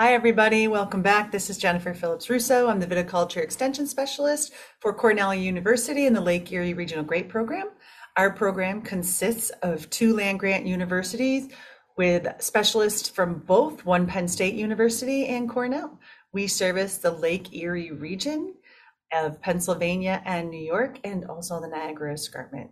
Hi, everybody. Welcome back. This is Jennifer Phillips Russo. I'm the Viticulture Extension Specialist for Cornell University in the Lake Erie Regional Grape Program. Our program consists of two land grant universities with specialists from both one Penn State University and Cornell. We service the Lake Erie region of Pennsylvania and New York, and also the Niagara Escarpment.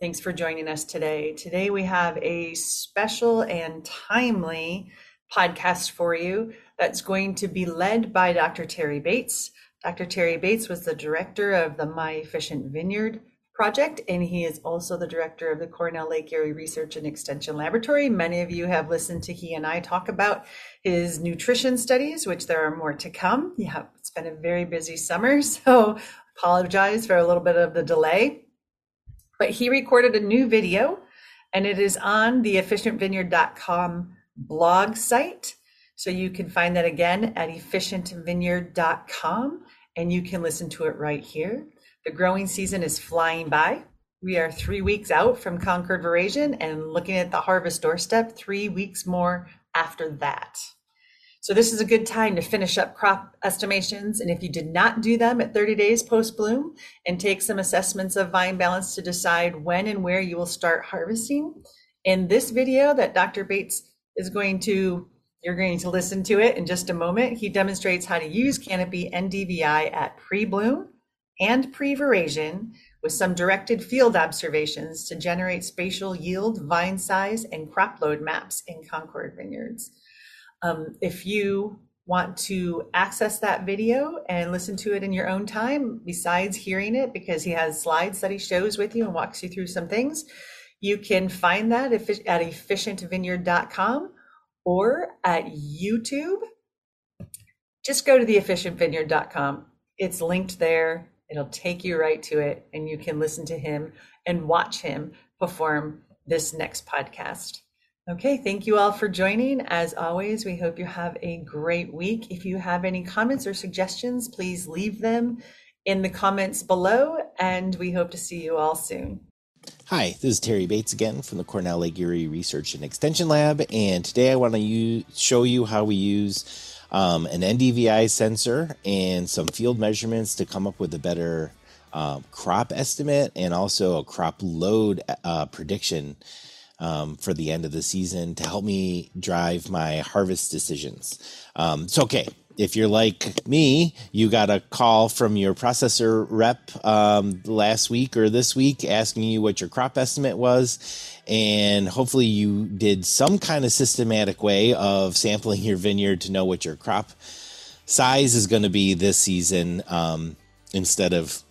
Thanks for joining us today. Today we have a special and timely podcast for you that's going to be led by Dr. Terry Bates. Dr. Terry Bates was the director of the My Efficient Vineyard project, and he is also the director of the Cornell Lake Erie Research and Extension Laboratory. Many of you have listened to he and I talk about his nutrition studies, which there are more to come. Yeah, it's been a very busy summer, so apologize for a little bit of the delay. But he recorded a new video, and it is on the efficientvineyard.com blog site. So you can find that again at efficientvineyard.com and you can listen to it right here. The growing season is flying by. We are three weeks out from Concord Veraison and looking at the harvest doorstep, three weeks more after that. So this is a good time to finish up crop estimations. And if you did not do them at 30 days post bloom and take some assessments of vine balance to decide when and where you will start harvesting. In this video that Dr. Bates is going to, you're going to listen to it in just a moment. He demonstrates how to use Canopy NDVI at pre-bloom and pre-veraison with some directed field observations to generate spatial yield, vine size, and crop load maps in Concord vineyards. Um, if you want to access that video and listen to it in your own time, besides hearing it, because he has slides that he shows with you and walks you through some things, you can find that at efficientvineyard.com or at YouTube. Just go to the efficientvineyard.com. It's linked there. It'll take you right to it, and you can listen to him and watch him perform this next podcast. Okay, thank you all for joining. As always, we hope you have a great week. If you have any comments or suggestions, please leave them in the comments below, and we hope to see you all soon. Hi, this is Terry Bates again from the Cornell Lake Erie Research and Extension Lab, and today I want to use, show you how we use um, an NDVI sensor and some field measurements to come up with a better uh, crop estimate and also a crop load uh, prediction um, for the end of the season to help me drive my harvest decisions. Um, so, okay, if you're like me, you got a call from your processor rep um, last week or this week asking you what your crop estimate was. And hopefully, you did some kind of systematic way of sampling your vineyard to know what your crop size is going to be this season um, instead of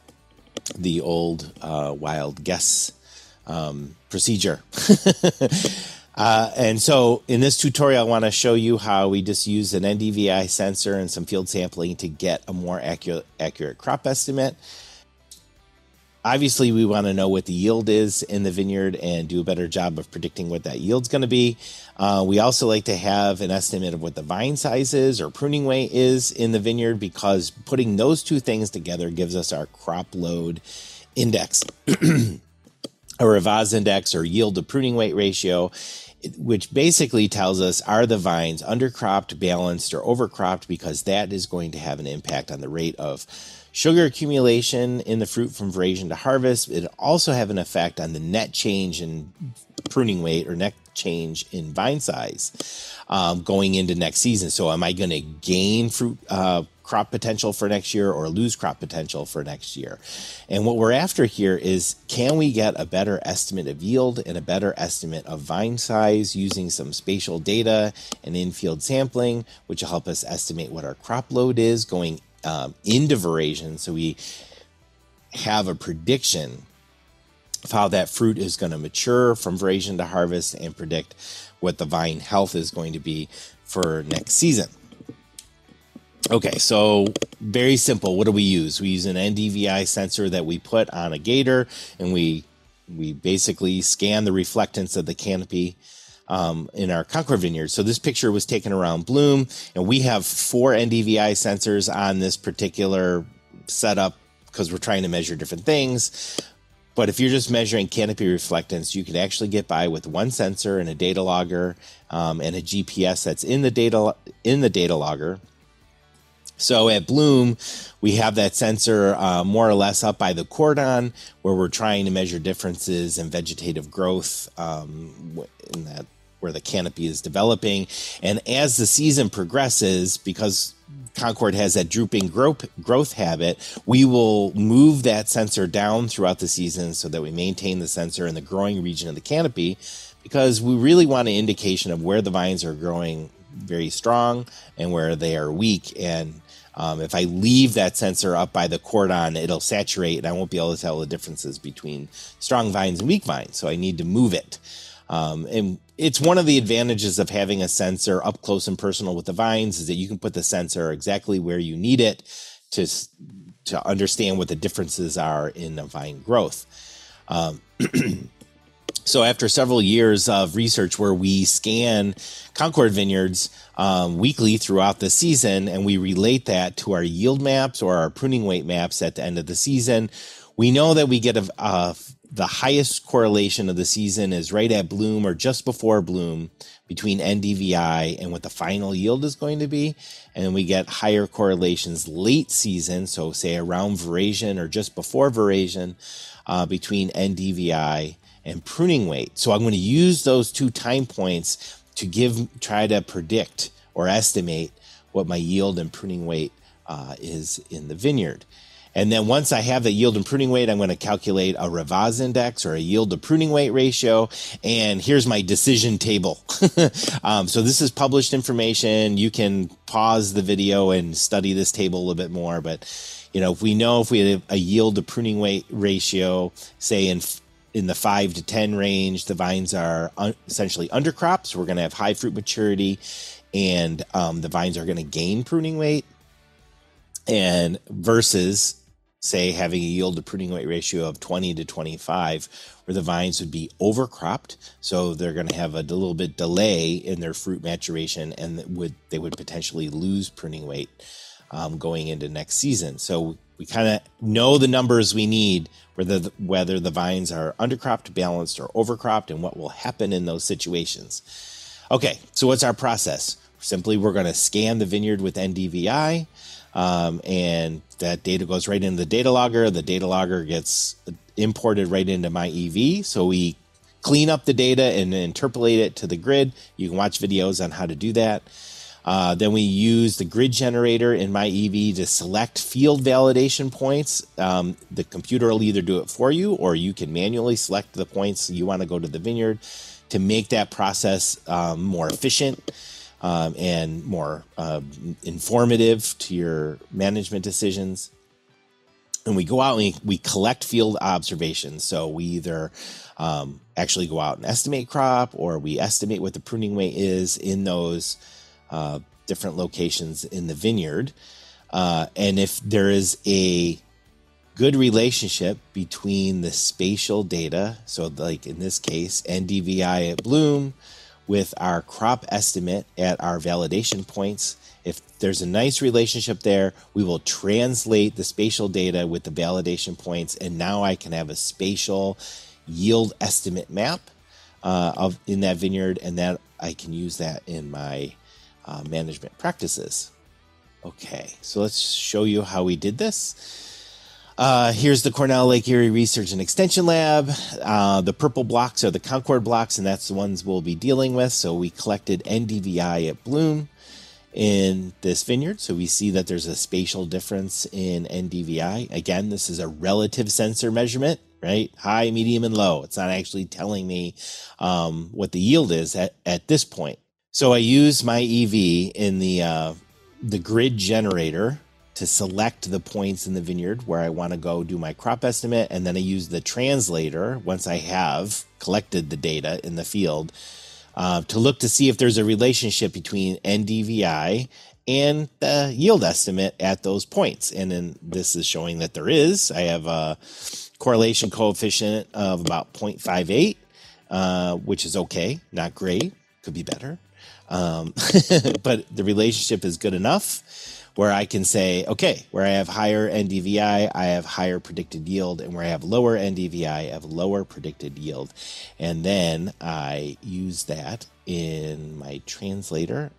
the old uh, wild guess um, procedure. Uh, and so in this tutorial, I want to show you how we just use an NDVI sensor and some field sampling to get a more accurate, accurate crop estimate. Obviously, we want to know what the yield is in the vineyard and do a better job of predicting what that yield's going to be. Uh, we also like to have an estimate of what the vine size is or pruning weight is in the vineyard because putting those two things together gives us our crop load index. a VAS index or yield to pruning weight ratio which basically tells us are the vines undercropped, balanced, or overcropped because that is going to have an impact on the rate of sugar accumulation in the fruit from veraison to harvest. It also have an effect on the net change in pruning weight or net change in vine size um, going into next season. So, am I going to gain fruit uh, crop potential for next year or lose crop potential for next year. And what we're after here is can we get a better estimate of yield and a better estimate of vine size using some spatial data and in-field sampling, which will help us estimate what our crop load is going um, into veraison. So we have a prediction of how that fruit is going to mature from veraison to harvest and predict what the vine health is going to be for next season. Okay, so very simple. What do we use? We use an NDVI sensor that we put on a gator, and we we basically scan the reflectance of the canopy um, in our Concord vineyard. So this picture was taken around Bloom, and we have four NDVI sensors on this particular setup because we're trying to measure different things. but if you're just measuring canopy reflectance, you could actually get by with one sensor and a data logger um, and a GPS that's in the data in the data logger. So at Bloom, we have that sensor uh, more or less up by the cordon, where we're trying to measure differences in vegetative growth um, in that where the canopy is developing. And as the season progresses, because Concord has that drooping growth growth habit, we will move that sensor down throughout the season so that we maintain the sensor in the growing region of the canopy because we really want an indication of where the vines are growing very strong and where they are weak. And um, if I leave that sensor up by the cordon, it'll saturate and I won't be able to tell the differences between strong vines and weak vines. So I need to move it. Um, and it's one of the advantages of having a sensor up close and personal with the vines is that you can put the sensor exactly where you need it to to understand what the differences are in the vine growth. Um, so after several years of research where we scan Concord vineyards um, weekly throughout the season and we relate that to our yield maps or our pruning weight maps at the end of the season, we know that we get a, a the highest correlation of the season is right at bloom or just before bloom between NDVI and what the final yield is going to be. And we get higher correlations late season, so say around veraison or just before veraison, uh, between NDVI and pruning weight. So I'm going to use those two time points to give, try to predict or estimate what my yield and pruning weight uh, is in the vineyard. And then once I have the yield and pruning weight, I'm going to calculate a Ravaz index or a yield to pruning weight ratio. And here's my decision table. um, so this is published information. You can pause the video and study this table a little bit more. But, you know, if we know if we have a yield to pruning weight ratio, say in in the five to 10 range, the vines are un- essentially undercrops. We're going to have high fruit maturity and um, the vines are going to gain pruning weight and versus say having a yield to pruning weight ratio of 20 to 25 where the vines would be overcropped so they're going to have a little bit delay in their fruit maturation and would they would potentially lose pruning weight um, going into next season so we kind of know the numbers we need whether the, whether the vines are undercropped balanced or overcropped and what will happen in those situations okay so what's our process simply we're going to scan the vineyard with ndvi um, and that data goes right into the data logger. The data logger gets imported right into MyEV. So we clean up the data and interpolate it to the grid. You can watch videos on how to do that. Uh, then we use the grid generator in MyEV to select field validation points. Um, the computer will either do it for you or you can manually select the points you want to go to the vineyard to make that process um, more efficient um, and more uh, informative to your management decisions. And we go out and we, we collect field observations. So we either um, actually go out and estimate crop or we estimate what the pruning weight is in those uh, different locations in the vineyard. Uh, and if there is a good relationship between the spatial data, so like in this case, NDVI at bloom, with our crop estimate at our validation points. If there's a nice relationship there, we will translate the spatial data with the validation points, and now I can have a spatial yield estimate map uh, of in that vineyard, and that I can use that in my uh, management practices. Okay, so let's show you how we did this. Uh, here's the Cornell Lake Erie Research and Extension Lab. Uh, the purple blocks are the Concord blocks, and that's the ones we'll be dealing with. So we collected NDVI at Bloom in this vineyard. So we see that there's a spatial difference in NDVI. Again, this is a relative sensor measurement, right? High, medium, and low. It's not actually telling me um, what the yield is at, at this point. So I use MyEV in the uh, the grid generator to select the points in the vineyard where I want to go do my crop estimate. And then I use the translator once I have collected the data in the field uh, to look to see if there's a relationship between NDVI and the yield estimate at those points. And then this is showing that there is. I have a correlation coefficient of about 0.58, uh, which is okay, not great, could be better. Um, but the relationship is good enough where I can say, okay, where I have higher NDVI, I have higher predicted yield, and where I have lower NDVI, I have lower predicted yield. And then I use that in my translator.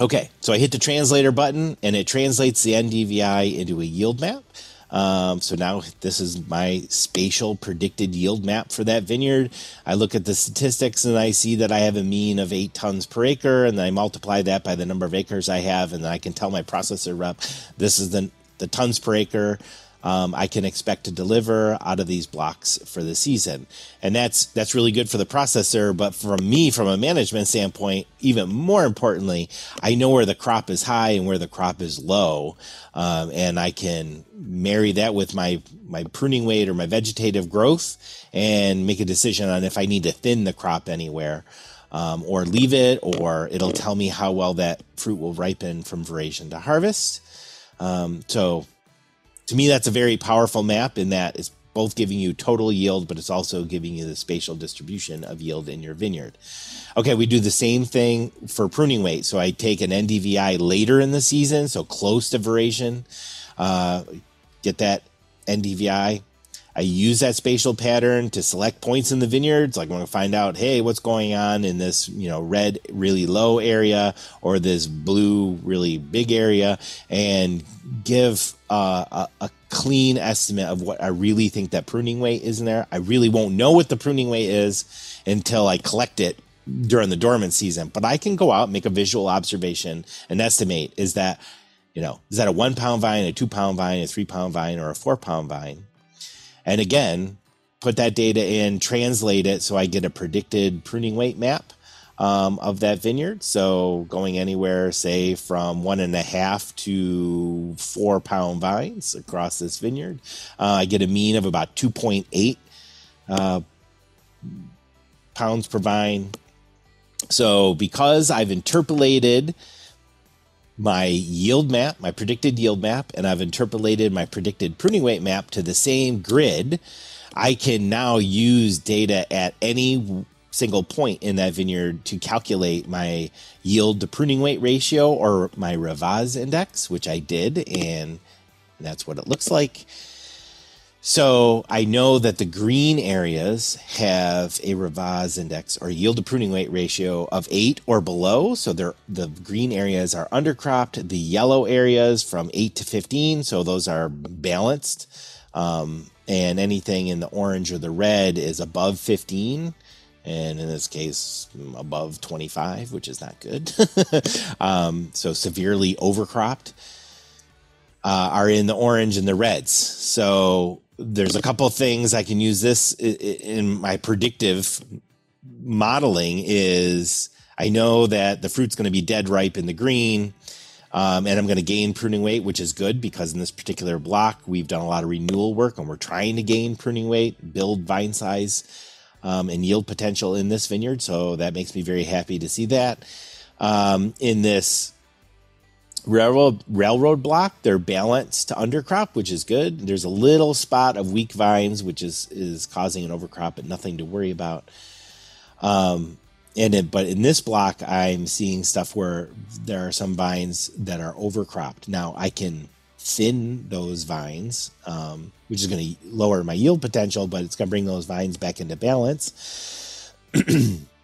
Okay, so I hit the translator button and it translates the NDVI into a yield map. Um, so now this is my spatial predicted yield map for that vineyard. I look at the statistics and I see that I have a mean of eight tons per acre, and I multiply that by the number of acres I have, and then I can tell my processor rep this is the the tons per acre um, I can expect to deliver out of these blocks for the season. And that's that's really good for the processor. But from me, from a management standpoint, even more importantly, I know where the crop is high and where the crop is low, um, and I can marry that with my my pruning weight or my vegetative growth, and make a decision on if I need to thin the crop anywhere. Um, or leave it, or it'll tell me how well that fruit will ripen from veraison to harvest. Um, so to me, that's a very powerful map in that it's both giving you total yield, but it's also giving you the spatial distribution of yield in your vineyard. Okay, we do the same thing for pruning weight. So I take an NDVI later in the season, so close to veraison, uh, get that NDVI. I use that spatial pattern to select points in the vineyards. Like I'm going to find out, hey, what's going on in this, you know, red really low area or this blue really big area, and give uh, a, a, clean estimate of what I really think that pruning weight is in there. I really won't know what the pruning weight is until I collect it during the dormant season. But I can go out, make a visual observation, and estimate is that, you know, is that a one pound vine, a two pound vine, a three pound vine, or a four pound vine? And again, put that data in, translate it so I get a predicted pruning weight map um, of that vineyard. So going anywhere, say from one and a half to four pound vines across this vineyard. Uh, I get a mean of about 2.8 uh, pounds per vine. So because I've interpolated my yield map, my predicted yield map, and I've interpolated my predicted pruning weight map to the same grid, I can now use data at any single point in that vineyard to calculate my yield to pruning weight ratio or my Ravaz index, which I did, and that's what it looks like. So I know that the green areas have a Ravaz index or yield to pruning weight ratio of eight or below. So they're, the green areas are undercropped. The yellow areas from eight to 15. So those are balanced. Um, and anything in the orange or the red is above 15 and in this case above 25 which is not good um, so severely overcropped uh, are in the orange and the reds so there's a couple things i can use this in my predictive modeling is i know that the fruit's going to be dead ripe in the green um, and I'm going to gain pruning weight, which is good because in this particular block, we've done a lot of renewal work and we're trying to gain pruning weight, build vine size, um, and yield potential in this vineyard. So that makes me very happy to see that. Um, in this railroad railroad block, they're balanced to undercrop, which is good. There's a little spot of weak vines, which is is causing an overcrop, but nothing to worry about. Um, and it, but in this block, I'm seeing stuff where there are some vines that are overcropped. Now I can thin those vines, um, which is going to lower my yield potential, but it's going to bring those vines back into balance.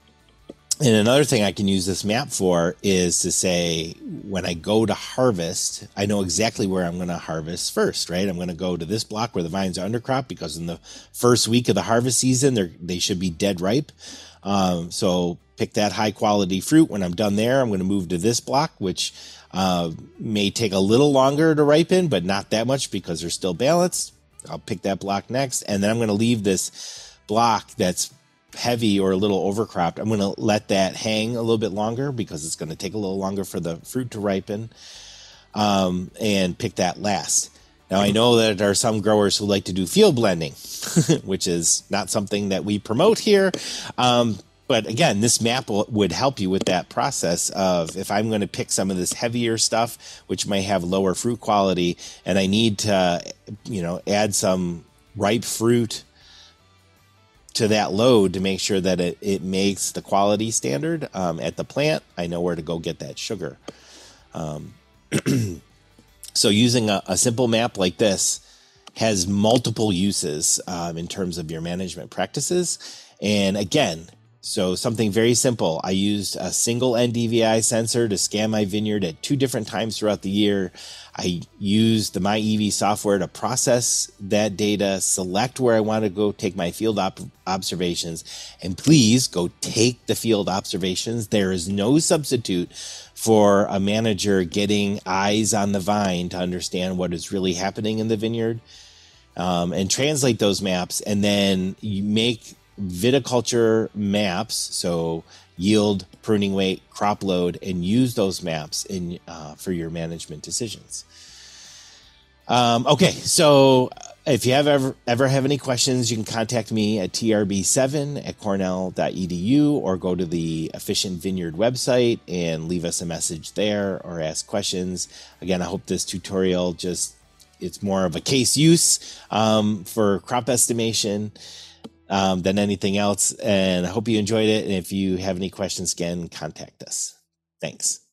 and another thing I can use this map for is to say when I go to harvest, I know exactly where I'm going to harvest first, right? I'm going to go to this block where the vines are undercrop because in the first week of the harvest season, they they should be dead ripe. Um, so pick that high quality fruit. When I'm done there, I'm going to move to this block, which uh, may take a little longer to ripen, but not that much because they're still balanced. I'll pick that block next, and then I'm going to leave this block that's heavy or a little overcropped. I'm going to let that hang a little bit longer because it's going to take a little longer for the fruit to ripen, um, and pick that last. Now I know that there are some growers who like to do field blending, which is not something that we promote here. Um, but again, this map will, would help you with that process of if I'm going to pick some of this heavier stuff, which may have lower fruit quality, and I need to, you know, add some ripe fruit to that load to make sure that it, it makes the quality standard um, at the plant, I know where to go get that sugar. Um, So using a, a simple map like this has multiple uses um, in terms of your management practices. And again, so something very simple. I used a single NDVI sensor to scan my vineyard at two different times throughout the year. I used the MyEV software to process that data, select where I want to go take my field op- observations, and please go take the field observations. There is no substitute for a manager getting eyes on the vine to understand what is really happening in the vineyard um, and translate those maps and then you make viticulture maps, so yield, pruning weight, crop load, and use those maps in uh, for your management decisions. Um, okay, so if you have ever ever have any questions, you can contact me at trb7 at cornell.edu or go to the Efficient Vineyard website and leave us a message there or ask questions. Again, I hope this tutorial just it's more of a case use um, for crop estimation um, than anything else. And I hope you enjoyed it. And if you have any questions, again, contact us. Thanks.